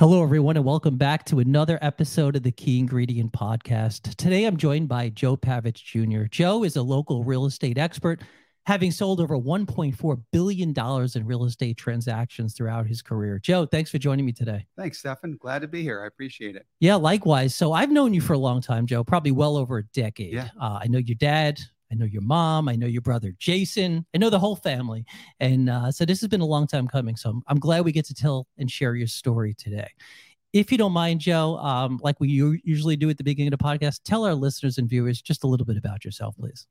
Hello, everyone, and welcome back to another episode of the Key Ingredient Podcast. Today, I'm joined by Joe Pavich Jr. Joe is a local real estate expert, having sold over $1.4 billion in real estate transactions throughout his career. Joe, thanks for joining me today. Thanks, Stefan. Glad to be here. I appreciate it. Yeah, likewise. So, I've known you for a long time, Joe, probably well over a decade. Yeah. Uh, I know your dad, I know your mom. I know your brother Jason. I know the whole family. And uh, so this has been a long time coming. So I'm, I'm, glad we get to tell and share your story today. If you don't mind, Joe, um, like we usually do at the beginning of the podcast, tell our listeners and viewers just a little bit about yourself, please.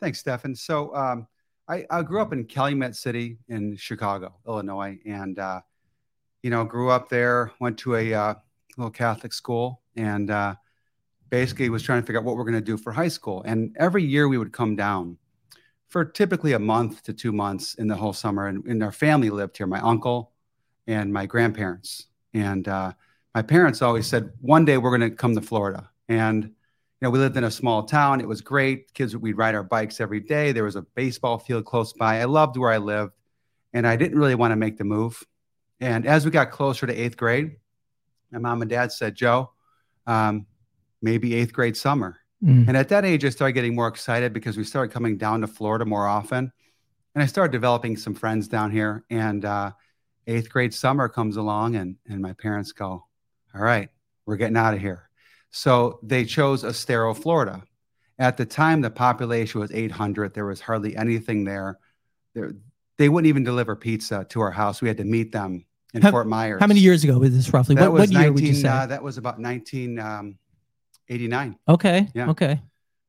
Thanks, Stefan. So um, I, I, grew up in Calumet City in Chicago, Illinois, and uh, you know grew up there. Went to a uh, little Catholic school, and uh, basically was trying to figure out what we're going to do for high school. And every year we would come down for typically a month to two months in the whole summer. And, and our family lived here, my uncle and my grandparents. And uh, my parents always said, one day we're going to come to Florida. And, you know, we lived in a small town. It was great. Kids, we'd ride our bikes every day. There was a baseball field close by. I loved where I lived. And I didn't really want to make the move. And as we got closer to eighth grade, my mom and dad said, Joe, um, maybe eighth grade summer. Mm. And at that age, I started getting more excited because we started coming down to Florida more often. And I started developing some friends down here. And uh, eighth grade summer comes along, and, and my parents go, All right, we're getting out of here. So they chose Estero, Florida. At the time, the population was 800. There was hardly anything there. there they wouldn't even deliver pizza to our house. We had to meet them in how, Fort Myers. How many years ago was this roughly? That what, was what year 19, would you say? Uh, that was about 19. Um, 89. Okay. Yeah. Okay.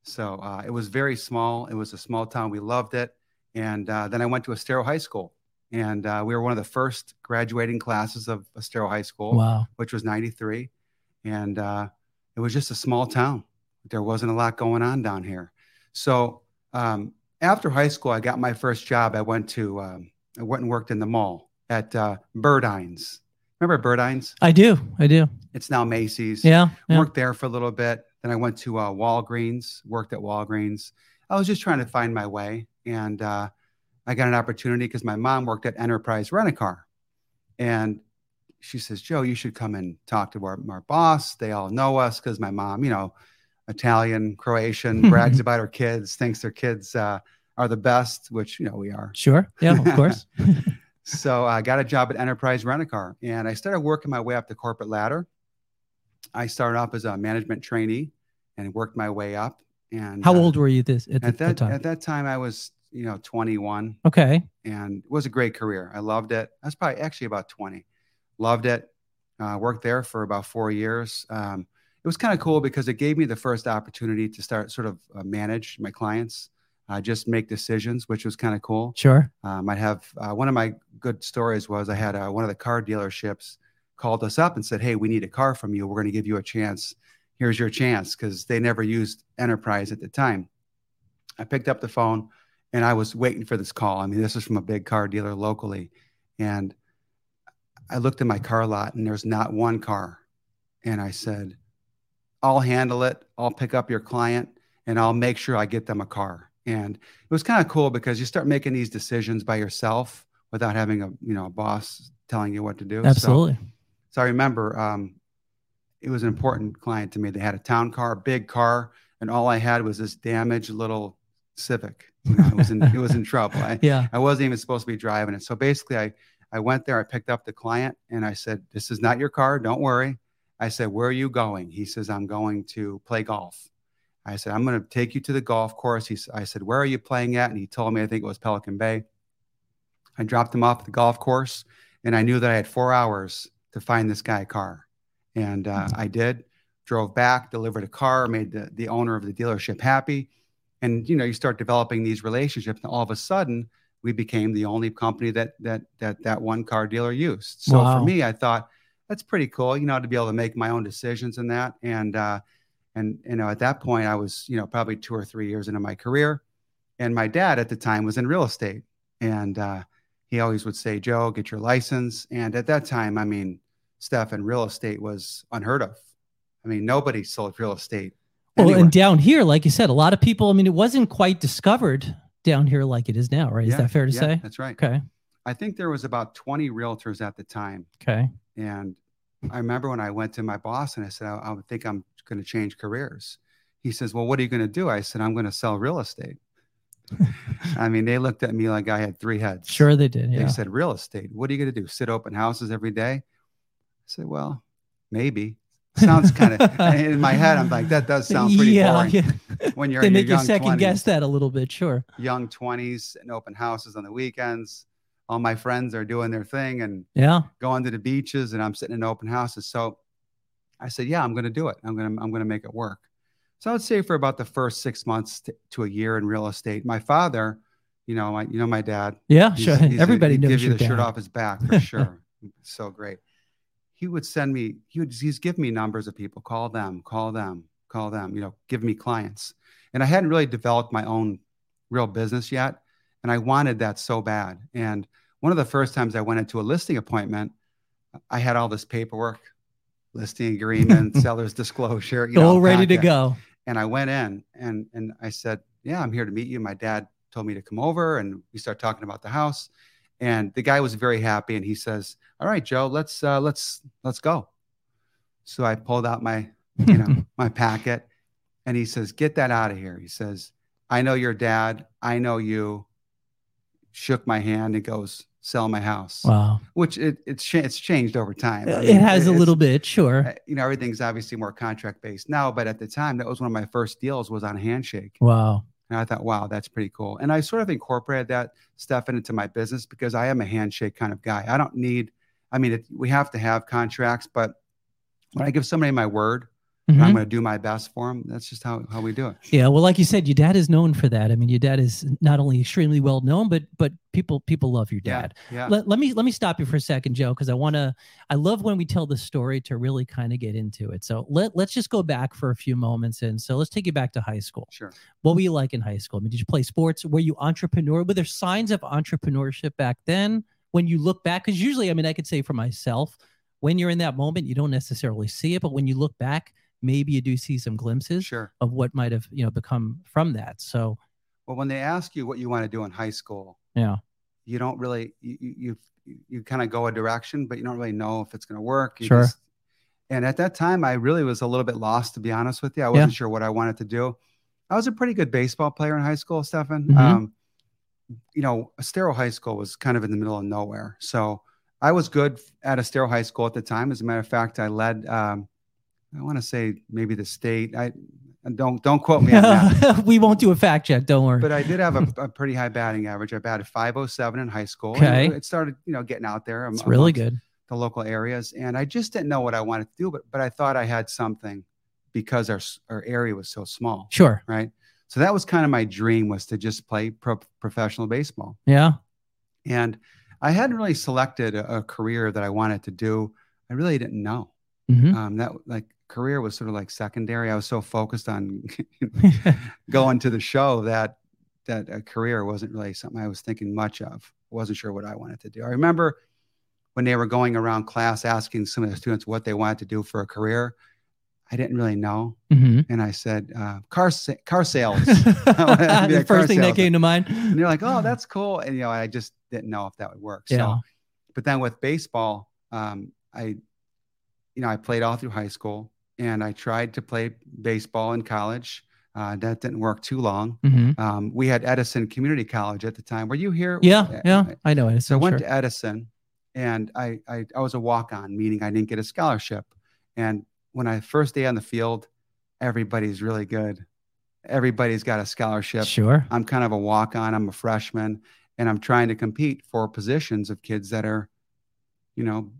So uh, it was very small. It was a small town. We loved it. And uh, then I went to Estero High School. And uh, we were one of the first graduating classes of Estero High School, wow. which was 93. And uh, it was just a small town. There wasn't a lot going on down here. So um, after high school, I got my first job. I went to, um, I went and worked in the mall at uh, Burdines. Remember Burdines? I do. I do. It's now Macy's. Yeah, yeah. Worked there for a little bit. Then I went to uh, Walgreens, worked at Walgreens. I was just trying to find my way. And uh, I got an opportunity because my mom worked at Enterprise Rent a Car. And she says, Joe, you should come and talk to our, our boss. They all know us because my mom, you know, Italian, Croatian, brags about her kids, thinks their kids uh, are the best, which, you know, we are. Sure. Yeah, of course. so I got a job at Enterprise Rent a Car and I started working my way up the corporate ladder. I started off as a management trainee and worked my way up. And how uh, old were you this at, at that time? At that time, I was you know 21. Okay. And it was a great career. I loved it. I was probably actually about 20. Loved it. Uh, worked there for about four years. Um, it was kind of cool because it gave me the first opportunity to start sort of uh, manage my clients, uh, just make decisions, which was kind of cool. Sure. Um, I have uh, one of my good stories was I had uh, one of the car dealerships called us up and said, Hey, we need a car from you. We're going to give you a chance. Here's your chance because they never used Enterprise at the time. I picked up the phone and I was waiting for this call. I mean, this is from a big car dealer locally. And I looked in my car lot and there's not one car. And I said, I'll handle it. I'll pick up your client and I'll make sure I get them a car. And it was kind of cool because you start making these decisions by yourself without having a you know a boss telling you what to do. Absolutely. So, so I remember um, it was an important client to me. They had a town car, big car, and all I had was this damaged little Civic. You know, it was in it was in trouble. I, yeah. I wasn't even supposed to be driving it. So basically, I I went there. I picked up the client and I said, "This is not your car. Don't worry." I said, "Where are you going?" He says, "I'm going to play golf." I said, "I'm going to take you to the golf course." He, I said, "Where are you playing at?" And he told me, I think it was Pelican Bay. I dropped him off at the golf course, and I knew that I had four hours to find this guy a car. And uh, I did, drove back, delivered a car, made the, the owner of the dealership happy. And, you know, you start developing these relationships and all of a sudden we became the only company that, that, that, that one car dealer used. So wow. for me, I thought that's pretty cool, you know, to be able to make my own decisions in that. And, uh, and, you know, at that point I was, you know, probably two or three years into my career and my dad at the time was in real estate. And, uh, he always would say, Joe, get your license. And at that time, I mean, stuff in real estate was unheard of. I mean, nobody sold real estate. Well, and down here, like you said, a lot of people, I mean, it wasn't quite discovered down here like it is now, right? Is that fair to yeah, say? That's right. Okay. I think there was about 20 realtors at the time. Okay. And I remember when I went to my boss and I said, I, I think I'm going to change careers. He says, Well, what are you going to do? I said, I'm going to sell real estate. I mean, they looked at me like I had three heads. Sure, they did. Yeah. They said, Real estate. What are you going to do? Sit open houses every day? I said, Well, maybe. Sounds kind of in my head. I'm like, that does sound pretty yeah, boring. yeah. When you're they in make your you second 20s, guess that a little bit. Sure. young 20s and open houses on the weekends. All my friends are doing their thing and Yeah. going to the beaches, and I'm sitting in open houses. So I said, "Yeah, I'm going to do it. I'm going to I'm going to make it work." So I would say for about the first six months to, to a year in real estate, my father, you know, my you know my dad, Yeah. He's- Sure. he's Everybody he'd knows give you the shirt off his back for sure. so great. He would send me. He would. He's give me numbers of people. Call them. Call them. Call them. You know, give me clients. And I hadn't really developed my own real business yet, and I wanted that so bad. And one of the first times I went into a listing appointment, I had all this paperwork, listing agreement, seller's disclosure, you know, All ready to go. And I went in and and I said, "Yeah, I'm here to meet you." My dad told me to come over, and we start talking about the house. And the guy was very happy, and he says, "All right, Joe, let's uh, let's let's go." So I pulled out my you know my packet, and he says, "Get that out of here." He says, "I know your dad. I know you." Shook my hand and goes, "Sell my house," wow. which it, it's it's changed over time. I it mean, has a little bit. Sure. you know everything's obviously more contract based now but at the time that was one of my first deals was on handshake Wow. and i thought wow that's pretty cool and i sort of incorporated that stuff into my business because i am a handshake kind of guy i don't need i mean it, we have to have contracts but when i give somebody my word and i'm mm-hmm. going to do my best for him. that's just how, how we do it Yeah, well, like you said, your dad is known for that. I mean, your dad is not only extremely well known, but but people people love your dad. yeah yeah Let, let me let me stop you for a second, Joe, because I want to. I love when we tell the story to really kind of get into it. So let let's just go back for a few moments, and so let's take you back to high school. sure What were you like in high school? I mean, did you play sports? Were you entrepreneur? Were there signs of entrepreneurship back then? When you look back, because usually, I mean, I could say for myself, when you're in that moment, you don't necessarily see it, but when you look back, maybe you do see some glimpses sure of what might have you know become from that. So well when they ask you what you want to do in high school yeah, you don't really you you you, you kind of go a direction, but you don't really know if it's going to work. You Sure. just- and at that time, I really was a little bit lost, to be honest with you. I wasn't sure what I wanted to do. I was a pretty good baseball player in high school, Stefan. Mhm. Um, you know, Estero High School was kind of in the middle of nowhere, so I was good at Estero High School at the time. As a matter of fact, I led. Um, I want to say maybe the state. I don't don't quote me on that. we won't do a fact check. Don't worry. but I did have a, a pretty high batting average. I batted 507 in high school. Okay. And it started, you know, getting out there. it's really good. The local areas, and I just didn't know what I wanted to do, but but I thought I had something because our our area was so small, Sure. right? So that was kind of my dream was to just play pro- professional baseball, Yeah. and I hadn't really selected a, a career that I wanted to do. I really didn't know. Mhm. Um, that like career was sort of like secondary. I was so focused on going to the show that that a career wasn't really something I was thinking much of. I wasn't sure what I wanted to do. I remember when they were going around class asking some of the students what they wanted to do for a career. I didn't really know, Mhm. and I said uh, car sa- car sales. The car first thing that came to mind. and they're like, "Oh, that's cool," and you know, I just didn't know if that would work. So, Yeah. but then with baseball, um, I, you know, I played all through high school, and I tried to play baseball in college. Uh, that didn't work too long. Mhm. Um, we had Edison Community College at the time. Were you here? Yeah. Uh, Yeah. I know it. So I went sure. to Edison, and I, I I was a walk on, meaning I didn't get a scholarship. And when I first day on the field, everybody's really good. Everybody's got a scholarship. Sure. I'm kind of a walk on. I'm a freshman, and I'm trying to compete for positions of kids that are, you know,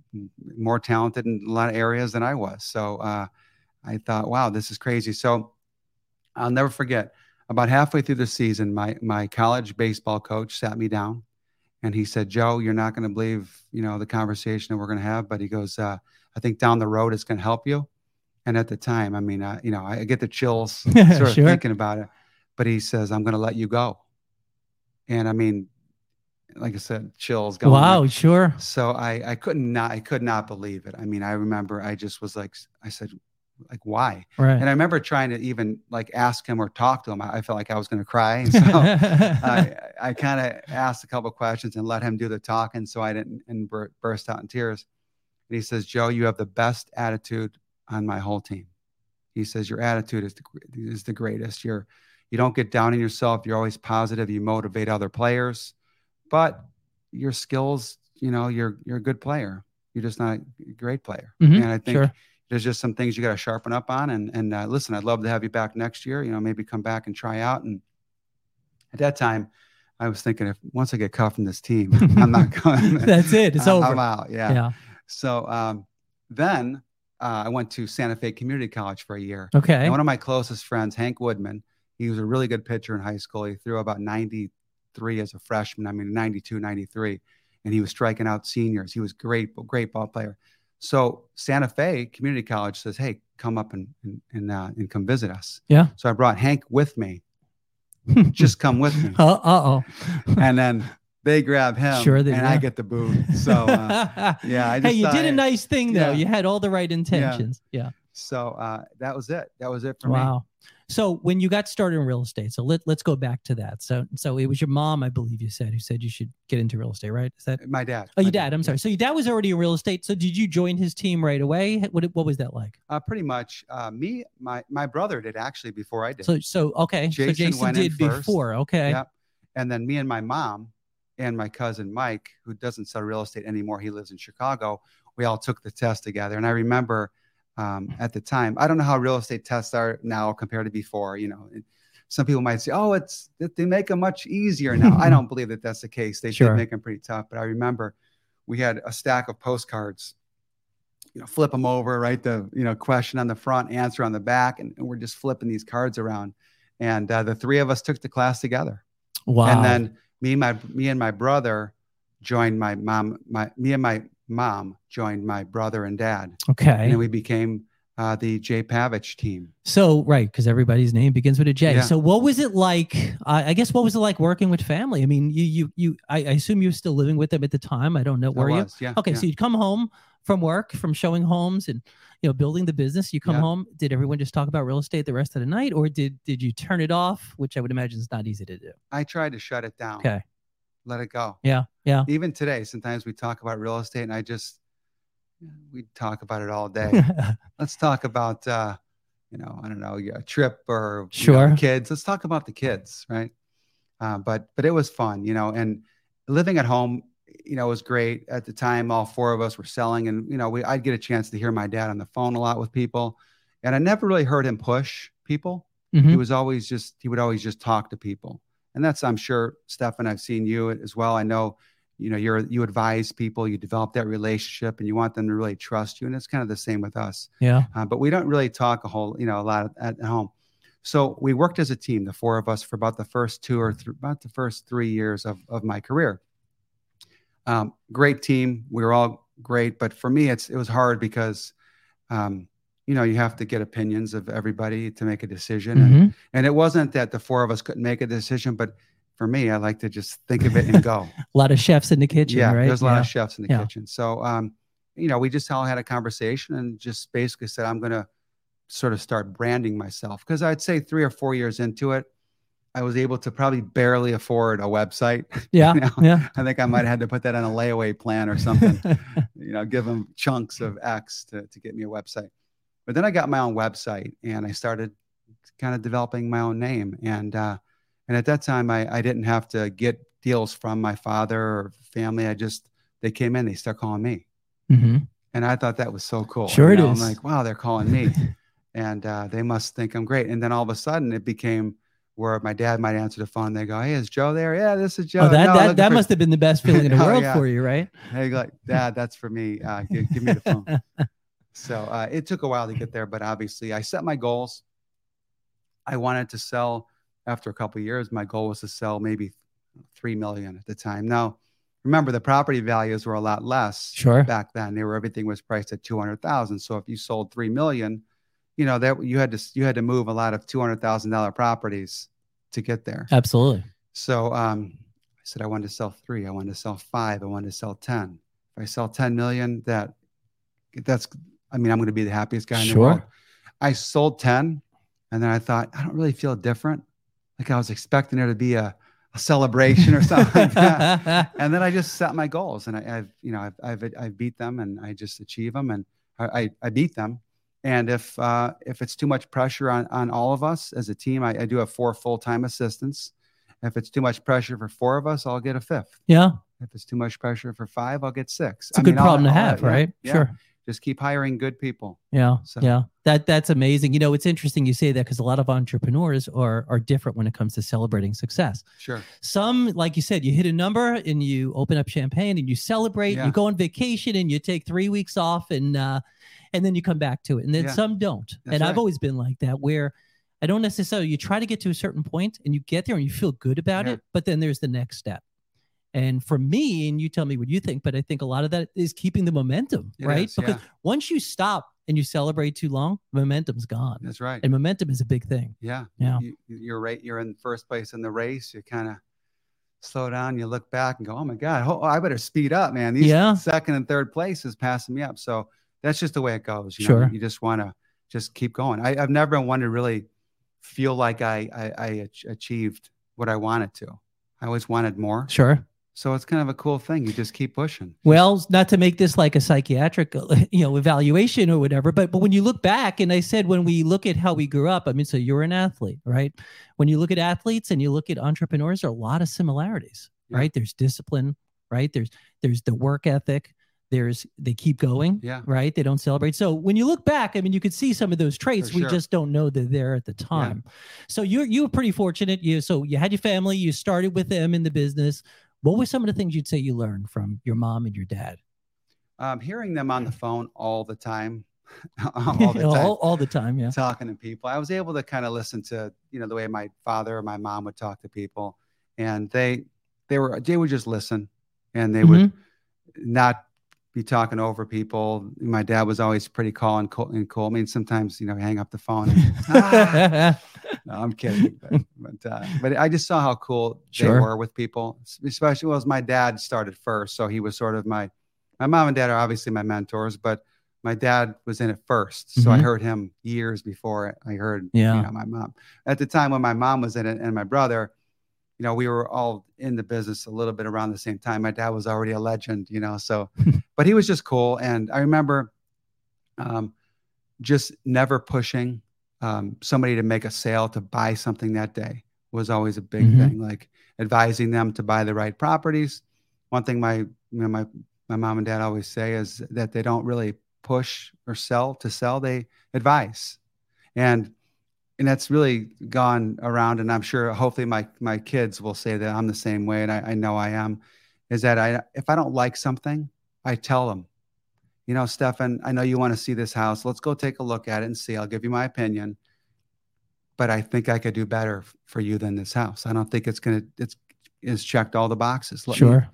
more talented in a lot of areas than I was. So uh, I thought, wow, this is crazy. So I'll never forget. About halfway through the season, my my college baseball coach sat me down, and he said, "Joe, you're not going to believe, you know, the conversation that we're going to have." But he goes, uh, "I think down the road it's going to help you." And at the time, I mean, uh, you know, I get the chills sort of Sure. thinking about it. But he says, "I'm going to let you go," and I mean, like I said, chills going. Wow. Sure. So I I couldn't not I could not believe it. I mean, I remember I just was like I said, like why? Right. And I remember trying to even like ask him or talk to him. I, I felt like I was going to cry. And so I, I kind of asked a couple questions and let him do the talking so I didn't and bur- burst out in tears. And he says, Joe, you have the best attitude on my whole team. He says, your attitude is the, is the greatest. You're, you don't get down on yourself. You're always positive. You motivate other players, but your skills, you know, you're, you're a good player. You're just not a great player. Mhm, And I think sure. There's just some things you got to sharpen up on. And, and uh, listen, I'd love to have you back next year, you know, maybe come back and try out. And at that time, I was thinking if once I get cut from this team, I'm not going. That's it. It's I'm, over. I'm out. Yeah. yeah. So um, then uh, I went to Santa Fe Community College for a year. Okay. And one of my closest friends, Hank Woodman, he was a really good pitcher in high school. He threw about 93 as a freshman. I mean, 92, 93. And he was striking out seniors. He was great, great ball player. So Santa Fe Community College says, "Hey, come up and and and, uh, and come visit us." Yeah. So I brought Hank with me. Just come with me, Uh oh. and then they grab him, Sure they- and I get the boot. So uh, yeah, I hey, you did a nice thing though. Yeah. You had all the right intentions. Yeah. So uh, that was it. That was it for me. Wow. So when you got started in real estate, so let, let's go back to that. So so it was your mom, I believe you said, who said you should get into real estate, right? Is that My dad. Oh, your dad. I'm yeah. sorry. So your dad was already in real estate. So did you join his team right away? What what was that like? Uh, pretty much. Uh, me, my my brother did actually before I did. So so okay. so Jason Jason went in did before. Okay. Yep. And then me and my mom and my cousin Mike, who doesn't sell real estate anymore, he lives in Chicago. We all took the test together. And I remember um, at the time, I don't know how real estate tests are now compared to before. You know, some people might say, "Oh, it's they make them much easier now." I don't believe that that's the case. They Sure. did make them pretty tough. But I remember we had a stack of postcards. You know, flip them over, write the you know question on the front, answer on the back, and, and we're just flipping these cards around. And uh, the three of us took the class together. Wow. And then me and my me and my brother joined my mom. My me and my mom joined my brother and dad, and okay. then we became uh, the Jay Pavich team. So right, because everybody's name begins with a J. Yeah. So what was it like? Uh, I guess what was it like working with family? I mean, you you you. I, I assume you were still living with them at the time. I don't know. Were you? was, Yeah. Okay, yeah. so you'd come home from work, from showing homes and you know building the business. You come Yeah. home. Did everyone just talk about real estate the rest of the night, or did did you turn it off? Which I would imagine is not easy to do. I tried to shut it down. Okay. Let it go. Yeah. Yeah. Even today, sometimes we talk about real estate, and I just we talk about it all day. Let's talk about uh, you know I don't know a trip or you know, Sure. kids. Let's talk about the kids, right? Uh, but but it was fun, you know, and living at home, you know, was great at the time. All four of us were selling, and you know, we I'd get a chance to hear my dad on the phone a lot with people, and I never really heard him push people. He Mhm. was always just he would always just talk to people, and that's I'm sure Stefan. I've seen you as well. I know. You know, you're you advise people, you develop that relationship, and you want them to really trust you. And it's kind of the same with us Yeah. uh, but we don't really talk a whole, you know, a lot at, home. So we worked as a team, the four of us, for about the first two or th- about the first three years of, of my career. Um, great team. We were all great, but for me, it's it was hard because, um, you know, you have to get opinions of everybody to make a decision, and, Mhm. and it wasn't that the four of us couldn't make a decision, but for me, I like to just think of it and go. A lot of chefs in the kitchen, Yeah, right? there's a lot yeah. of chefs in the Yeah. kitchen. So, um, you know, we just all had a conversation and just basically said, I'm going to sort of start branding myself because I'd say three or four years into it, I was able to probably barely afford a website. yeah. you know, Yeah. I think I might have had to put that on a layaway plan or something, you know, give them chunks of X to, to get me a website. But then I got my own website and I started kind of developing my own name. And, uh, and at that time, I, I didn't have to get deals from my father or family. I just, they came in, they start calling me. Mhm. And I thought that was so cool. Sure you know, is. I'm like, wow, they're calling me. and uh, they must think I'm great. And then all of a sudden it became where my dad might answer the phone. They go, Hey, is Joe there? Yeah, this is Joe. Oh, that "No, that, that for-" must have been the best feeling in the Oh, world yeah. for you, right? They go like, Dad, that's for me. Uh, give, give me the phone. so uh, it took a while to get there, but obviously I set my goals. I wanted to sell after a couple of years. My goal was to sell maybe three million at the time. Now, remember the property values were a lot less Sure. back then. They were everything was priced at two hundred thousand. So if you sold three million, you know that you had to you had to move a lot of two hundred thousand dollar properties to get there. Absolutely. So um, I said I wanted to sell three. I wanted to sell five. I wanted to sell ten. If I sell ten million, that that's I mean I'm going to be the happiest guy in the Sure. world. I sold ten, and then I thought I don't really feel different. Like I was expecting there to be a a celebration or something like that. and then I just set my goals, and I, have you know I've, I've I've beat them, and I just achieve them, and I I, I beat them. And if uh, if it's too much pressure on on all of us as a team, I, I do have four full time assistants. If it's too much pressure for four of us, I'll get a fifth. Yeah. If it's too much pressure for five, I'll get six. It's a I good mean, problem I'll, to I'll, have, right? Yeah. Sure just keep hiring good people. Yeah, so. yeah, that that's amazing. You know, it's interesting you say that because a lot of entrepreneurs are are different when it comes to celebrating success. Sure. Some, like you said, you hit a number and you open up champagne and you celebrate. Yeah. You go on vacation and you take three weeks off and uh, and then you come back to it. And then yeah. some don't. That's and right. I've always been like that, where I don't necessarily. You try to get to a certain point and you get there and you feel good about yeah. it, but then there's the next step. And for me, and you tell me what you think, but I think a lot of that is keeping the momentum, it right? Is, because yeah. once you stop and you celebrate too long, momentum's gone. That's right. And momentum is a big thing. Yeah. Yeah. You, are right. You're in first place in the race. You kind of slow down. You look back and go, "Oh my God, oh, I better speed up, man." These yeah. second and third place is passing me up. So that's just the way it goes. You sure. Know? You just want to just keep going. I, have never wanted to really feel like I, I I achieved what I wanted to. I always wanted more. Sure. So it's kind of a cool thing. You just keep pushing. Well, not to make this like a psychiatric, you know, evaluation or whatever, but but when you look back, and I said when we look at how we grew up, I mean, so you're an athlete, right? When you look at athletes and you look at entrepreneurs, there are a lot of similarities, yeah. right? There's discipline, right? There's there's the work ethic. There's they keep going, yeah, right? They don't celebrate. So when you look back, I mean, you could see some of those traits. We just don't know they're there at the time. Yeah. So you're you were pretty fortunate. You so you had your family. You started with them in the business what were some of the things you'd say you learned from your mom and your dad? Um, hearing them on the phone all the time, all, the time all, all, the time, yeah. Talking to people. I was able to kind of listen to, you know, the way my father or my mom would talk to people. And they they were they would just listen and they mm-hmm. would not be talking over people. My dad was always pretty calm and cool. And cool. I mean, sometimes you know, hang up the phone. And, ah! no, I'm kidding, but but, uh, but, I just saw how cool sure. they were with people, especially well, as my dad started first, so he was sort of my my mom and dad are obviously my mentors, but my dad was in it first, so mm-hmm. I heard him years before I heard yeah. you know, my mom. At the time when my mom was in it and my brother, you know, we were all in the business a little bit around the same time. My dad was already a legend, you know, so, but he was just cool. And I remember um, just never pushing um, somebody to make a sale to buy something that day was always a big mm-hmm. thing, like advising them to buy the right properties. One thing my, you know, my, my mom and dad always say is that they don't really push or sell to sell, they advise. And and that's really gone around and i'm sure hopefully my my kids will say that i'm the same way and i, I know i am is that i if i don't like something i tell them you know stefan i know you want to see this house. Let's go take a look at it and see. I'll give you my opinion. But i think i could do better for you than this house. I don't think it's gonna it's it's checked all the boxes. Let sure.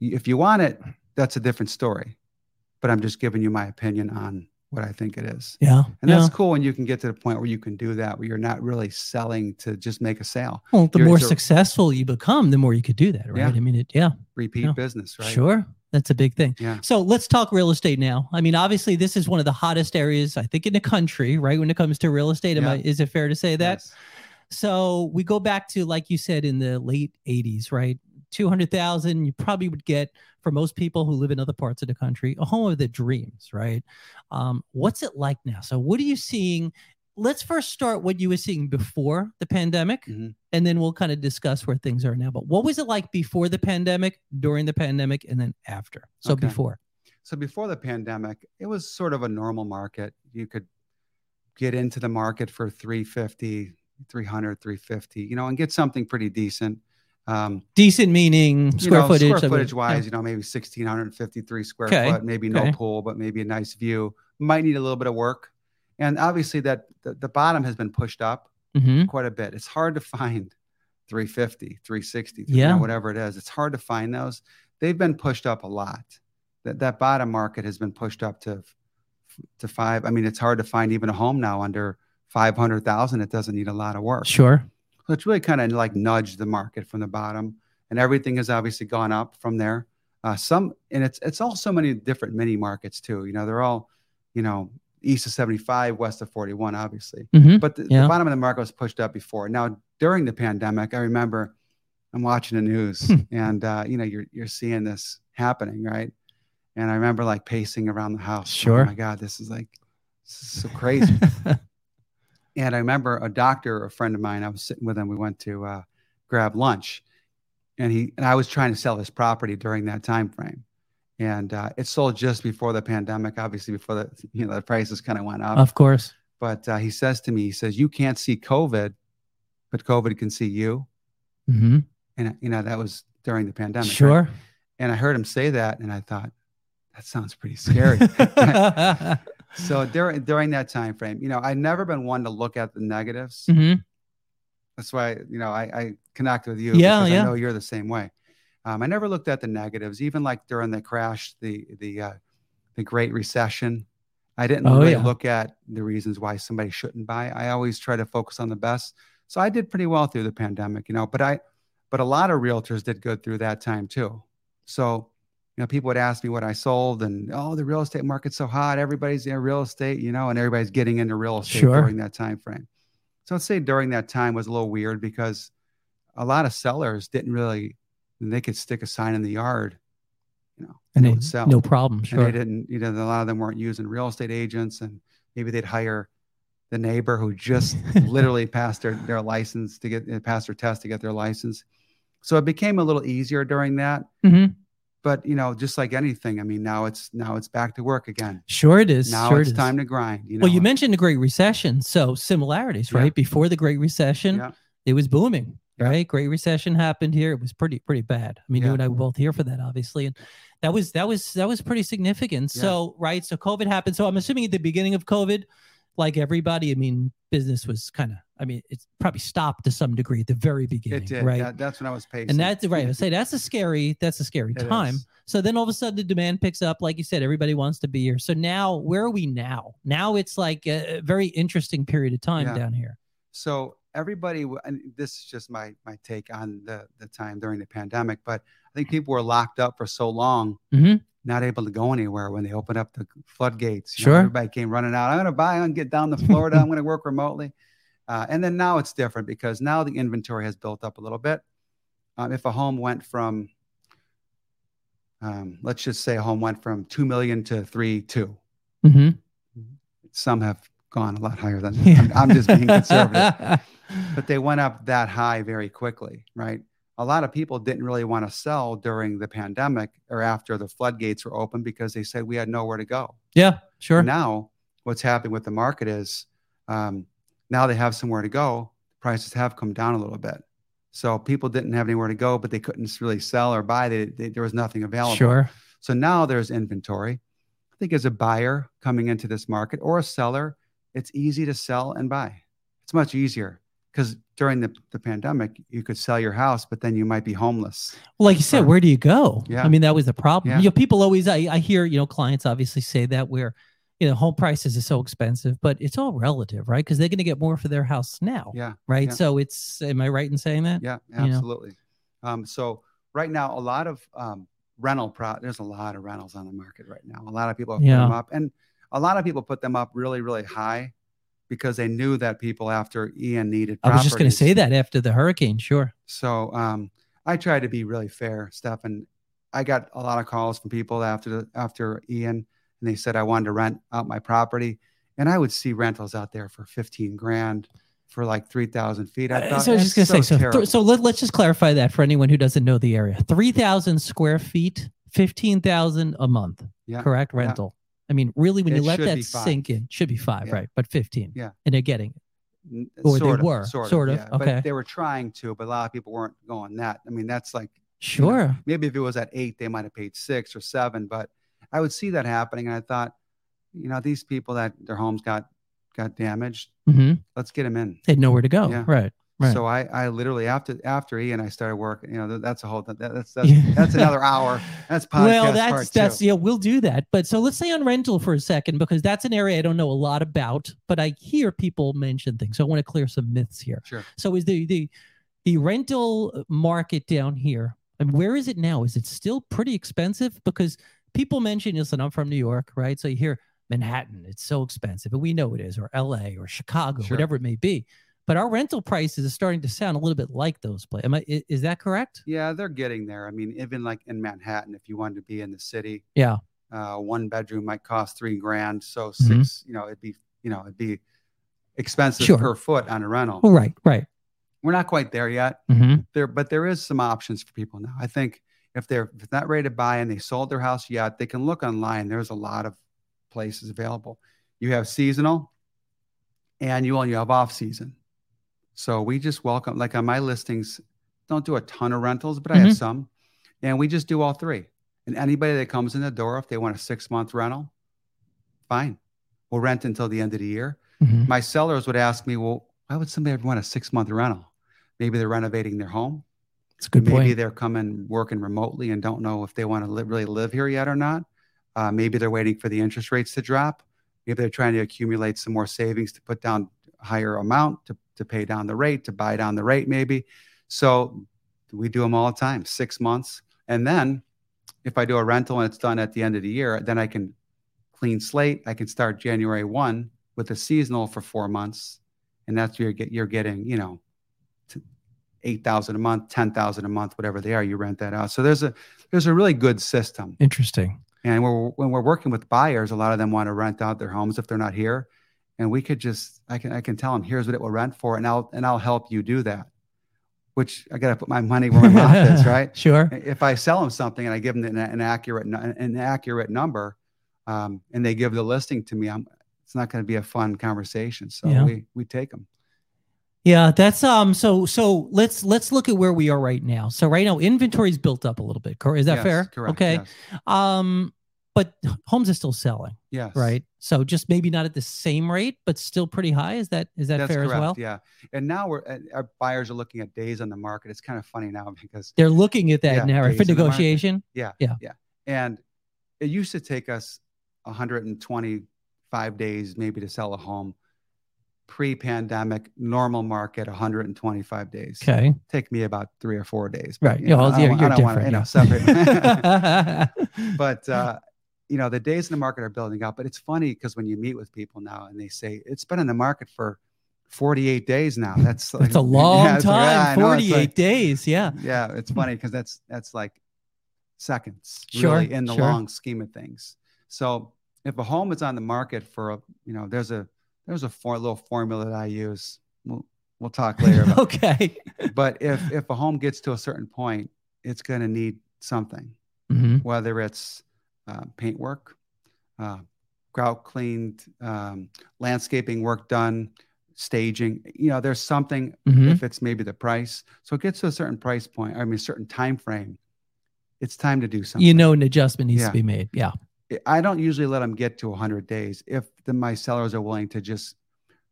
me, if you want it that's a different story. But i'm just giving you my opinion on what I think it is. Yeah. And yeah. that's cool when you can get to the point where you can do that, where you're not really selling to just make a sale. Well, the you're, more successful you become, the more you could do that, right? Yeah. I mean, it, yeah. Repeat yeah. business, right? Sure. That's a big thing. Yeah. So let's talk real estate now. I mean, obviously, this is one of the hottest areas, I think, in the country, right? When it comes to real estate. Am. I, is it fair to say that? Yes. So we go back to, like you said, in the late 80s, right? 200,000, you probably would get for most people who live in other parts of the country, a home of their dreams, right? Um, what's it like now? So, what are you seeing? Let's first start what you were seeing before the pandemic, mm-hmm. and then we'll kind of discuss where things are now. But what was it like before the pandemic, during the pandemic, and then after? So, okay. before. So, before the pandemic, it was sort of a normal market. You could get into the market for 350, 300, 350, you know, and get something pretty decent. Um, Decent meaning square know, footage. Square footage wise, yeah. you know, maybe 1,653 square okay. foot, maybe okay. no pool, but maybe a nice view. Might need a little bit of work. And obviously, that the, the bottom has been pushed up mm-hmm. quite a bit. It's hard to find 350, 360, yeah. You know, whatever it is. It's hard to find those. They've been pushed up a lot. That that bottom market has been pushed up to to five. I mean, it's hard to find even a home now under 500,000. It doesn't need a lot of work. Sure. So it's really kind of like nudged the market from the bottom, and everything has obviously gone up from there. Uh, some and it's it's all so many different mini markets too. You know, they're all, you know, east of 75, west of 41, obviously. Mm-hmm. But the, yeah. the, bottom of the market was pushed up before. Now during the pandemic, I remember I'm watching the news, Hmm. and uh, you know, you're you're seeing this happening, right? And I remember like pacing around the house. Sure. Oh my God, this is like this is so crazy. and I remember a doctor, a friend of mine. I was sitting with him. We went to uh, grab lunch, and he and I was trying to sell his property during that time frame. And uh, it sold just before the pandemic, obviously before the you know the prices kind of went up. of course. But uh, he says to me, he says, "You can't see COVID, but COVID can see you." hmm And you know that was during the pandemic. right? Sure. And I heard him say that, and I thought, that sounds pretty scary. so during during that time frame, you know, I've never been one to look at the negatives. hmm That's why you know I, I connect with you. Yeah, because yeah. I know you're the same way. Um, I never looked at the negatives, even like during the crash, the the uh, the Great Recession. I didn't Oh, really yeah. look at the reasons why somebody shouldn't buy. I always try to focus on the best. So I did pretty well through the pandemic, you know. But I, but a lot of realtors did good through that time too. So, you know, people would ask me what I sold, and oh, the real estate market's so hot. Everybody's in real estate, you know, and everybody's getting into real estate Sure. during that time frame. So I'd say during that time was a little weird because a lot of sellers didn't really they could stick a sign in the yard, you know, And it they, would sell. no problem. And Sure. they didn't, you know, a lot of them weren't using real estate agents and maybe they'd hire the neighbor who just literally passed their, their license to get passed their test to get their license. So it became a little easier during that. hmm But you know, just like anything, I mean, now it's now it's back to work again. Sure, it is. Now sure it's it time to grind. You know, Well, you mentioned the Great Recession, so similarities, Yeah. right? Before the Great Recession, Yeah. it was booming, Yeah. right? Great Recession happened here; it was pretty pretty bad. I mean, Yeah. you and I were both here for that, obviously, and that was that was that was pretty significant. Yeah. So, right, so COVID happened. So, I'm assuming at the beginning of COVID, like everybody, I mean, business was kind of, I mean, it's probably stopped to some degree at the very beginning, it did. right? That- that's when I was pacing. and that's right. I say that's a scary, that's a scary It time. is. So then all of a sudden the demand picks up, like you said, everybody wants to be here. So now where are we now? Now it's like a, very interesting period of time Yeah. down here. so everybody and this is just my my take on the the time during the pandemic but i think people were locked up for so long Mhm. Not able to go anywhere when they opened up the floodgates You Sure. know, everybody came running out i'm going to buy i'm going to get down to florida i'm going to work remotely uh, and then now it's different because now the inventory has built up a little bit um, if a home went from um, let's just say a home went from 2 million to 3 2 hmm some have gone a lot higher than Yeah. I'm, I'm just being conservative but they went up that high very quickly, right? A lot of people didn't really want to sell during the pandemic or after the floodgates were open because they said we had nowhere to go. yeah, sure. Now, what's happening with the market is um, now they have somewhere to go. Prices have come down a little bit. So people didn't have anywhere to go, but they couldn't really sell or buy. They, they, there was nothing available. Sure. So now there's inventory. I think as a buyer coming into this market or a seller, it's easy to sell and buy. It's much easier because during the, the pandemic, you could sell your house, but then you might be homeless. Well, like you said, Sure. where do you go? Yeah. I mean, that was the problem. Yeah. You know, people always, I, I hear, you know, clients obviously say that where, you know, home prices are so expensive, but it's all relative, right? Because they're going to get more for their house now, Yeah, right? yeah. So it's, am I right in saying that? yeah, know. absolutely. Um, so right now, a lot of um, rental pro there's a lot of rentals on the market right now. A lot of people have Yeah. put them up, and a lot of people put them up really, really high because they knew that people after Ian needed. I was just going to say that after the hurricane. Sure. So um, I try to be really fair, Stefan. I got a lot of calls from people after the, after Ian, and they said I wanted to rent out my property, and I would see rentals out there for fifteen grand for like three thousand feet. I Uh, thought, so I was just going to say, so, terrible." th- so let, let's just clarify that for anyone who doesn't know the area. 3,000 square feet, 15,000 a month, Yeah, correct? Rental. I mean, really, when It you let that sink in, should be five, Yeah. right? But 15. Yeah. And they're getting it. N- Or they sort of, were, sort of, sort of, yeah. okay. But they were trying to, but a lot of people weren't going that. I mean, that's like Sure. maybe if it was at eight, they might have paid six or seven, but I would see that happening, and I thought, you know, these people that their homes got got damaged, hmm let's get them in. They had nowhere to go. Yeah. Right. Right. So I, I literally after after Ian, I started working. You know, that's a whole that, that's that's, that's another hour. That's podcast well, that's that's two. yeah, we'll do that. But so let's say on rental for a second because that's an area I don't know a lot about, but I hear people mention things. So I want to clear some myths here. Sure. So is the the the rental market down here? I mean, where is it now? Is it still pretty expensive? Because people mention, you listen, I'm from New York, right? So you hear Manhattan, it's so expensive, and we know it is, or LA or Chicago, Sure. whatever it may be. But our rental prices are starting to sound a little bit like those places. Am I? Is that correct? Yeah, they're getting there. I mean, even like in Manhattan, if you wanted to be in the city, Yeah. uh, one bedroom might cost three grand. So Mhm. 6 you know, it'd be, you know, it'd be expensive Sure. per foot on a rental. Oh, right. Right. We're not quite there yet. hmm There, but there is some options for people now. I think if they're if not ready to buy and they sold their house yet, they can look online. There's a lot of places available. You have seasonal, annual, and you have off season. So we just welcome, like on my listings, don't do a ton of rentals, but I have some, and we just do all three. And anybody that comes in the door, if they want a six month rental, fine, we'll rent until the end of the year hmm my sellers would ask me, well, why would somebody ever want a six month rental? Maybe they're renovating their home. It's a good Maybe point. they're coming working remotely and don't know if they want to li- really live here yet or not. Uh, maybe they're waiting for the interest rates to drop. Maybe they're trying to accumulate some more savings to put down a higher amount to, to pay down the rate, to buy down the rate, maybe. So we do them all the time, six months. And then if I do a rental and it's done at the end of the year, then I can clean slate. I can start January 1 with a seasonal for four months. And that's where you're, get, you're getting, you know, 8,000 a month, 10,000 a month, whatever they are, you rent that out. So there's a, there's a really good system. Interesting. And we're, when we're working with buyers, a lot of them want to rent out their homes if they're not here. And we could just, I can, I can tell them, here's what it will rent for. And I'll, and I'll help you do that, which I got to put my money where my mouth is, right? Sure. If I sell them something and I give them an, an accurate, an accurate number, um, and they give the listing to me, I'm, it's not going to be a fun conversation. So Yeah. we, we take them. Yeah, that's um. So so let's let's look at where we are right now. So right now, inventory's built up a little bit. Is that Yes, fair? Correct. Okay. Yes. Um, but homes are still selling, yes. right? So just maybe not at the same rate, but still pretty high. Is that is that That's fair correct. as well? Yeah. And now we're our buyers are looking at days on the market. It's kind of funny now because They're looking at that Yeah, now right, for in the market. negotiation. yeah, Yeah. yeah. And it used to take us 125 days maybe to sell a home. Pre-pandemic, normal market 125 days. Okay. Take me about three or four days. Right. you Yeah, know, well, I you're- don't- you're don't wanna, you know, different, separate. but uh, you know the days in the market are building up but it's funny because when you meet with people now and they say it's been in the market for 48 days now that's like, That's a long Yeah, like, time. "Ah, know," it's 48 like- days. Yeah. yeah it's funny because that's that's like seconds Sure, really in the sure. long scheme of things so if a home is on the market for a you know there's a there's a for, little formula that i use we'll, we'll talk later about okay. but if if a home gets to a certain point it's going to need something hmm whether it's uh, paint work, uh, grout cleaned, um, landscaping work done, staging. You know, there's something hmm if it's maybe the price. So it gets to a certain price point, I mean, a certain time frame. It's time to do something. You know, an adjustment needs Yeah. to be made. Yeah. I don't usually let them get to 100 days if the, my sellers are willing to just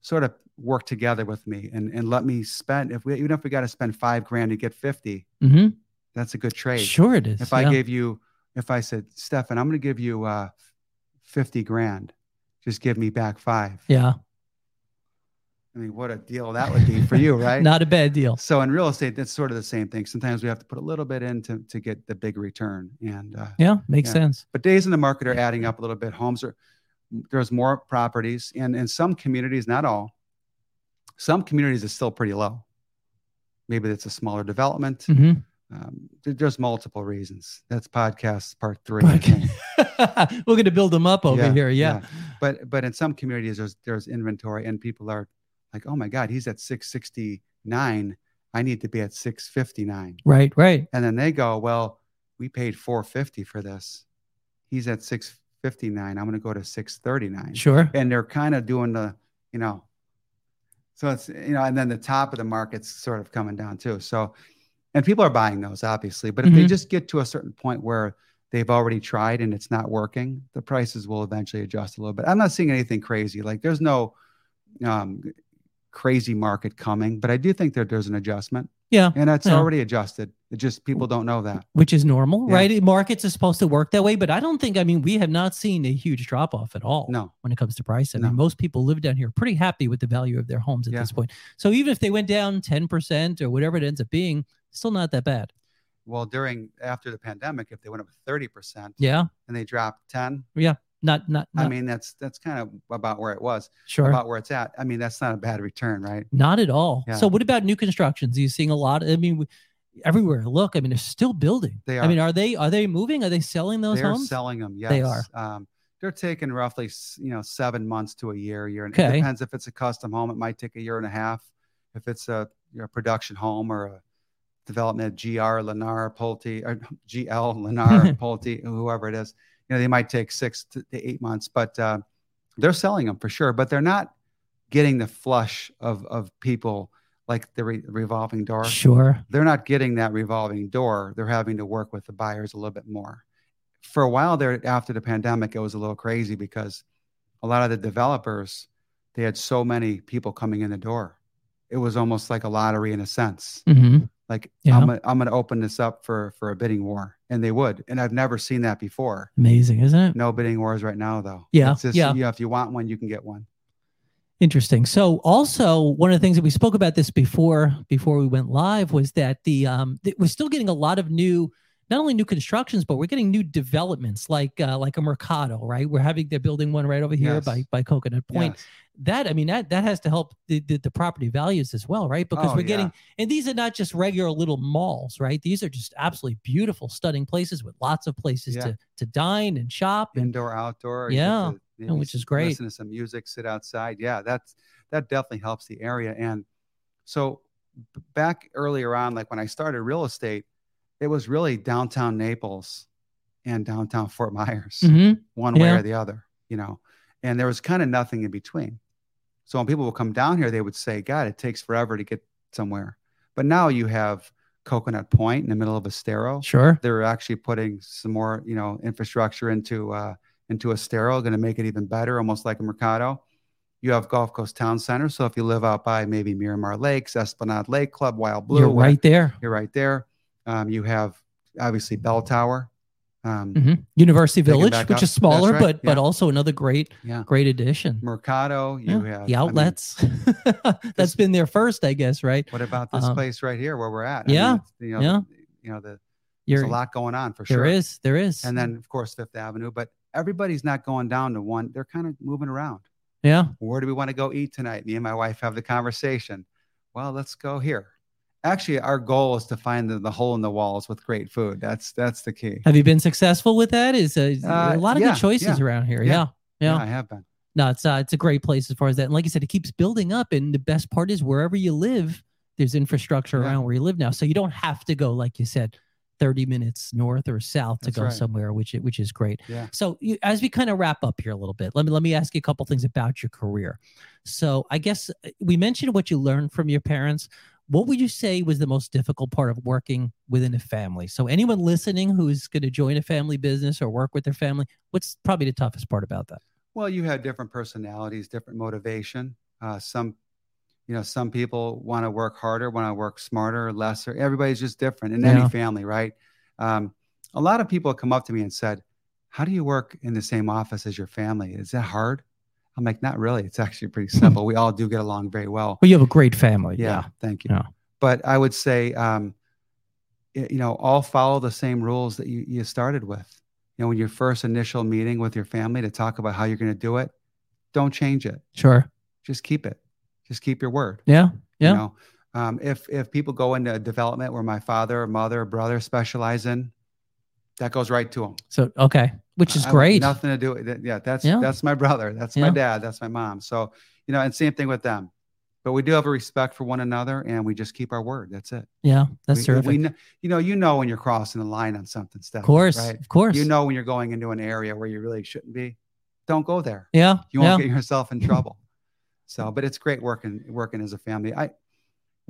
sort of work together with me and, and let me spend. If we even if we got to spend five grand to get 50, hmm that's a good trade. Sure, it is. if I gave you, if I said, Stefan, I'm going to give you uh, 50 grand, just give me back five. yeah, I mean, what a deal that would be for you, right? not a bad deal. so in real estate, that's sort of the same thing. Sometimes we have to put a little bit in to, to get the big return. And, uh, Yeah, makes Yeah. sense. but days in the market are adding up a little bit. Homes are, there's more properties and in some communities, not all, some communities is still pretty low. Maybe it's a smaller development. hmm Um, there's multiple reasons. That's podcast part three. Think. We're going to build them up over Yeah, here. Yeah. but but in some communities there's there's inventory and people are like oh my god he's at 669 i need to be at 659 Right, right. and then they go well we paid 450 for this he's at 659 i'm going to go to 639 Sure. and they're kind of doing the you know so it's you know and then the top of the market's sort of coming down too so and people are buying those obviously but if they Mhm. just get to a certain point where they've already tried and it's not working the prices will eventually adjust a little bit i'm not seeing anything crazy like there's no um, crazy market coming but i do think that there's an adjustment Yeah. and it's Yeah. already adjusted it just people don't know that Which is normal, Yeah. right? Markets are supposed to work that way, but I don't think, I mean, we have not seen a huge drop off at all no when it comes to price. I No. mean, most people live down here pretty happy with the value of their homes at Yeah. this point. So even if they went down 10% or whatever it ends up being, still not that bad. well during after the pandemic if they went up 30% Yeah. and they dropped 10 Yeah. Not not, not I mean, that's that's kind of about where it was, sure. about where it's at. I mean, that's not a bad return, right? Not at all. Yeah. So what about new constructions? Are you seeing a lot? I mean, everywhere. Look, I mean, they're still building. They are. I mean, are they are they moving? Are they selling those They're homes? selling them. Yes, They are. Um, they're taking roughly, you know, seven months to a year. Year. And Okay. It depends if it's a custom home. It might take a year and a half. If it's a you know, production home or a development, of GR, Lennar, Pulte, or GL, Lennar, Pulte, whoever it is, you know, they might take six to eight months. But uh, they're selling them for sure. But they're not getting the flush of of people like the re- revolving door Sure. they're not getting that revolving door. They're having to work with the buyers a little bit more. For a while there, after the pandemic, it was a little crazy because a lot of the developers they had so many people coming in the door. It was almost like a lottery in a sense. hmm Like Yeah. I'm gonna, I'm going to open this up for for a bidding war, and they would. And I've never seen that before. Amazing, isn't it? No bidding wars right now, though. Yeah, just, yeah. You know, if you want one, you can get one. Interesting. So also one of the things that we spoke about this before before we went live was that the um that we're still getting a lot of new not only new constructions but we're getting new developments like uh, like a Mercado, right? We're having they're building one right over here Yes. by by Coconut Point. Yes. That I mean that that has to help the, the, the property values as well, right? Because Oh, we're getting yeah. and these are not just regular little malls, right? These are just absolutely beautiful, stunning places with lots of places Yeah. to to dine and shop and indoor outdoor Yeah, to maybe which is great. listen to some music sit outside yeah that's that definitely helps the area and so back earlier on like when i started real estate it was really downtown naples and downtown fort myers Mhm. one way or the other you know and there was kind of nothing in between so when people would come down here they would say god it takes forever to get somewhere but now you have coconut point in the middle of estero Sure. they're actually putting some more, you know, infrastructure into uh, into Estero, going to make it even better, almost like a Mercado. You have Gulf Coast Town Center, so if you live out by maybe Miramar Lakes, Esplanade Lake Club, Wild Blue, You're right there. you're right there. Um, you have obviously Bell Tower. Um, Mhm. University Village, which up. is smaller, right, but but also another great Yeah, great addition. Mercado. You Yeah, have the I mean, outlets. That's been there first, I guess, right? what about this Um, place right here where we're at? yeah, it's, you know, yeah. you know, the, there's You're, a lot going on for there sure. is, there is. And then of course Fifth Avenue, but everybody's not going down to one. They're kind of moving around. yeah, where do we want to go eat tonight? Me and my wife have the conversation. Well, let's go here. Actually, our goal is to find the, the hole in the walls with great food. That's that's the key. have you been successful with that? Is uh, Uh, a lot of yeah, good choices yeah, around here? Yeah, yeah. yeah. I have been. No, it's uh, it's a great place as far as that. And like you said, it keeps building up. And the best part is wherever you live, there's infrastructure around where you live now, so you don't have to go like you said, 30 minutes north or south to That's go right. somewhere, which which is great. Yeah. So you, as we kind of wrap up here a little bit, let me let me ask you a couple things about your career. So I guess uh, we mentioned what you learned from your parents. What would you say was the most difficult part of working within a family? So anyone listening who's going to join a family business or work with their family, what's probably the toughest part about that? Well, you have different personalities, different motivation. Uh, some, you know, some people want to work harder, want to work smarter, lesser. Everybody's just different in Yeah. any family, right? Um, a lot of people come up to me and said, "How do you work in the same office as your family? Is that hard?" I'm like, "Not really. It's actually pretty simple. we all do get along very well." Well, you have a great family. yeah, thank you Yeah. but i would say um, you know all follow the same rules that you, you started with you know when your first initial meeting with your family to talk about how you're going to do it don't change it Sure. just keep it just keep your word Yeah. Yeah. you know um, if if people go into development where my father mother brother specialize in that goes right to them So okay, which is great. nothing to do with it yeah that's Yeah. that's my brother that's my dad that's my mom so you know and same thing with them but we do have a respect for one another and we just keep our word that's it Yeah, that's we. We, you know, you know when you're crossing the line on something, Steph. of course, right? of course. You know when you're going into an area where you really shouldn't be. Don't go there. Yeah. You won't get yourself in trouble. So, but it's great working working as a family. I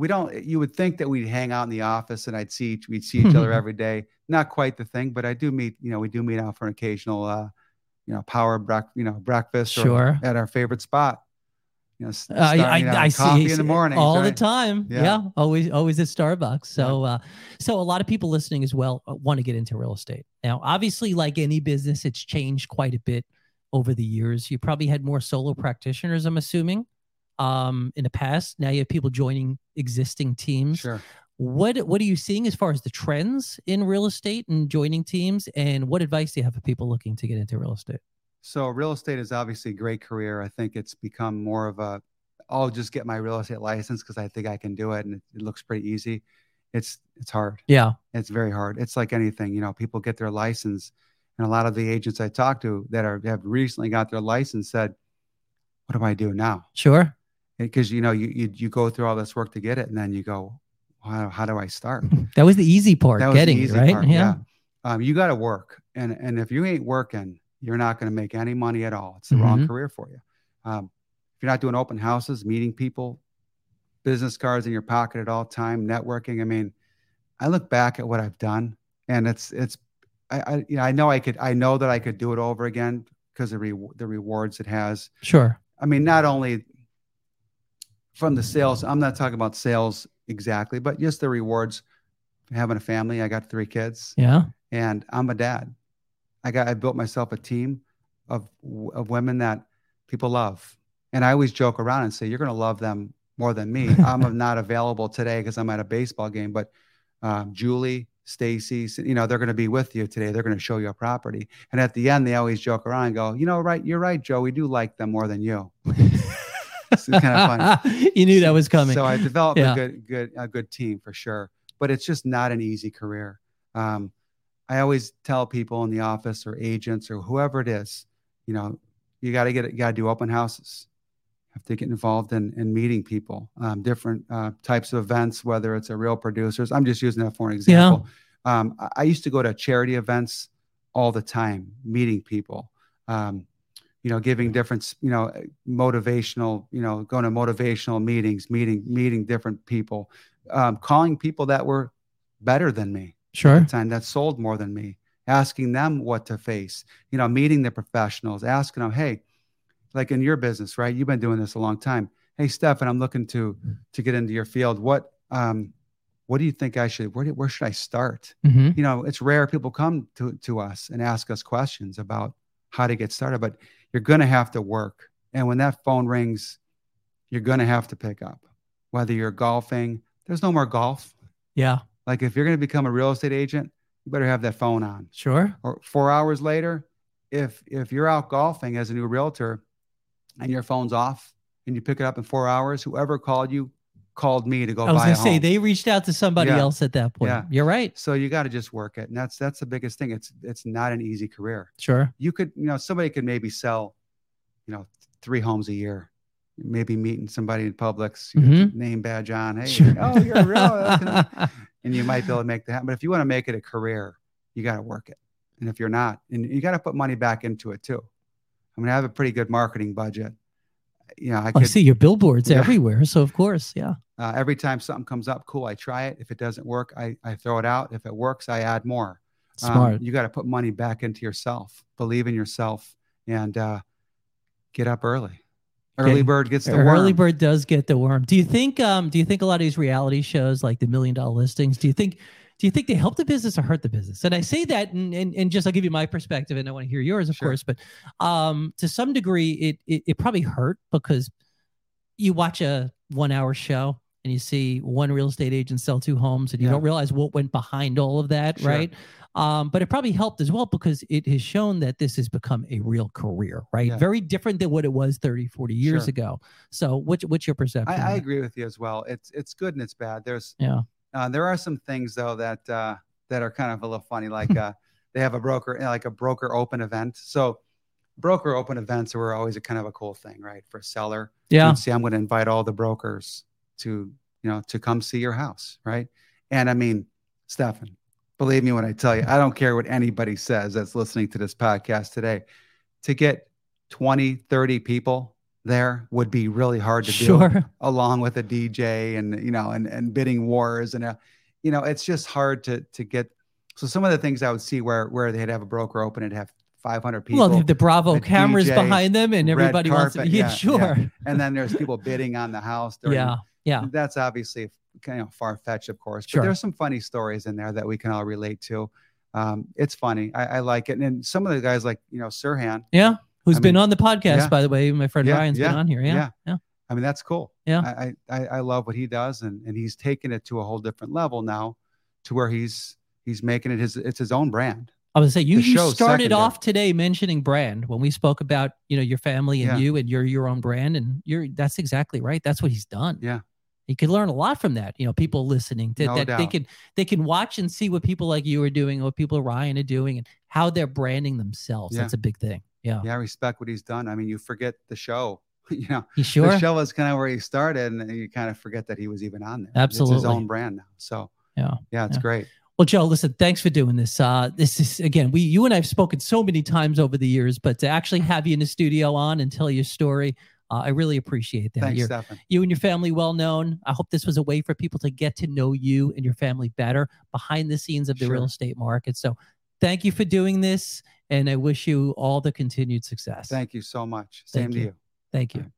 we don't. You would think that we'd hang out in the office and I'd see each, we'd see each other every day. Not quite the thing, but I do meet. You know, we do meet out for an occasional, uh, you know, power brec- you know, breakfast or Sure. at our favorite spot. You know, Uh, I, out I, I see in the morning all the time. Yeah. Yeah. always, always at Starbucks. So, uh, so a lot of people listening as well uh, want to get into real estate. Now, obviously, like any business, it's changed quite a bit over the years. You probably had more solo practitioners, I'm assuming, um, in the past. Now you have people joining existing teams. Sure. What What are you seeing as far as the trends in real estate and joining teams? And what advice do you have for people looking to get into real estate? So real estate is obviously a great career. I think it's become more of a I'll just get my real estate license because I think I can do it and it, it looks pretty easy. It's it's hard. Yeah. It's very hard. It's like anything, you know, people get their license and a lot of the agents I talk to that are have recently got their license said, What do I do now? Sure. Because you know, you, you you go through all this work to get it and then you go, how, how do I start? That was the easy part, That was getting the easy right? part, yeah. Um, you got to work, and and if you ain't working, you're not going to make any money at all. It's the wrong Mhm. career for you. Um, if you're not doing open houses, meeting people, business cards in your pocket at all time, networking. I mean, I look back at what I've done, and it's it's I I, you know, I know I could I know that I could do it over again because of re- the rewards it has. Sure. I mean, not only from the sales, I'm not talking about sales exactly, but just the rewards. Having a family, I got three kids Yeah. and I'm a dad. I got I built myself a team of of women that people love, and I always joke around and say you're going to love them more than me. I'm not available today because I'm at a baseball game, but um, Julie, Stacy, you know they're going to be with you today. They're going to show you a property, and at the end they always joke around and go, you know, right, you're right, Joe. We do like them more than you. it's kind of funny. you knew that was coming. So I developed Yeah. a good, good, a good team for sure. But it's just not an easy career. Um, I always tell people in the office or agents or whoever it is, you know, you got to get, you got to do open houses. You have to get involved in, in meeting people, um, different uh, types of events, whether it's a real producers. I'm just using that for an example. Um, I, I used to go to charity events all the time, meeting people. Um, you know, giving different, you know, motivational, you know, going to motivational meetings, meeting, meeting different people, um, calling people that were better than me sure. at the time, that sold more than me, asking them what to face, you know, meeting the professionals, asking them, hey, like in your business, right? You've been doing this a long time. Hey, Stefan, I'm looking to to get into your field. What um, what do you think I should? Where do, where should I start? hmm you know, it's rare people come to, to us and ask us questions about how to get started, but you're going to have to work. And when that phone rings, you're going to have to pick up. Whether you're golfing, there's no more golf. Yeah. Like if you're going to become a real estate agent, you better have that phone on. Sure. Or four hours later, if if you're out golfing as a new realtor and your phone's off and you pick it up in four hours, whoever called you called me to go I was gonna say home. they reached out to somebody Yeah. else at that point. Yeah. You're right. so you got to just work it, and that's that's the biggest thing. It's it's not an easy career. Sure. you could, you know, somebody could maybe sell, you know, three homes a year. Maybe meeting somebody in Publix, mm-hmm. your name badge on. Hey, Sure. oh, you're real, and you might be able to make that happen. But if you want to make it a career, you got to work it. And if you're not, and you got to put money back into it too. I mean, I have a pretty good marketing budget. You know, I I see your billboards Yeah. everywhere. So of course, yeah. uh, every time something comes up, cool, I try it. If it doesn't work, I, I throw it out. If it works, I add more. Um, Smart. you got to put money back into yourself, believe in yourself, and uh, get up early. Early bird gets the worm. Early bird does get the worm. Do you think? Um, do you think a lot of these reality shows, like the Million Dollar Listings, do you think? Do you think they help the business or hurt the business? And I say that, and and, and just I'll give you my perspective, and I want to hear yours, of Sure. course. But um, to some degree, it, it it probably hurt because you watch a one hour show and you see one real estate agent sell two homes, and you Yeah. don't realize what went behind all of that, Sure. right? Um, but it probably helped as well because it has shown that this has become a real career, right? Yeah. Very different than what it was 30, 40 years Sure. ago. So what's what's your perception? I, I agree with you as well. It's it's good and it's bad. There's Yeah. Uh, there are some things though that uh, that are kind of a little funny. Like uh, they have a broker like a broker open event. So broker open events were always a kind of a cool thing, right? For a seller, Yeah. you'd I'm going to invite all the brokers to you know to come see your house, right? And I mean, Stefan, believe me when I tell you, I don't care what anybody says that's listening to this podcast today. To get 20, 30 people there would be really hard to do along with a DJ and you know and and bidding wars and uh, you know it's just hard to to get so some of the things I would see where where they'd have a broker open and have 500 people Well, they have the Bravo cameras DJ, behind them, and everybody wants to. carpet, Yeah, yeah, sure. and then there's people bidding on the house during, Yeah. Yeah. that's obviously kind of far fetched of course but Sure. there's some funny stories in there that we can all relate to um, it's funny I, I like it and some of the guys like you know Serhant Yeah. Who's I been mean, on the podcast, yeah. by the way? My friend Yeah, Ryan's been on here. Yeah. yeah. Yeah. I mean, that's cool. Yeah. I, I, I love what he does and, and he's taken it to a whole different level now to where he's, he's making it his, it's his own brand. I was say you, you started secondary. off today mentioning brand when we spoke about you know your family and Yeah. you and your your own brand and you're that's exactly right. That's what he's done. Yeah. You could learn a lot from that. You know, people listening to No that they can they can watch and see what people like you are doing, what people Ryan are doing, and how they're branding themselves. Yeah. That's a big thing. Yeah. Yeah, I respect what he's done. I mean, you forget the show. you know, You sure? the show was kind of where he started, and you kind of forget that he was even on there. it's Absolutely. his own brand now. So Yeah. yeah, it's Yeah. great. Well, Joe, listen, thanks for doing this. Uh, this is again, we you and I've spoken so many times over the years, but to actually have you in the studio on and tell your story, uh, I really appreciate that. Thanks, You're, Stefan. you and your family well known. I hope this was a way for people to get to know you and your family better behind the scenes of the real estate market. So, thank you for doing this, and I wish you all the continued success. Thank you so much. Same Thank to you. you. Thank you.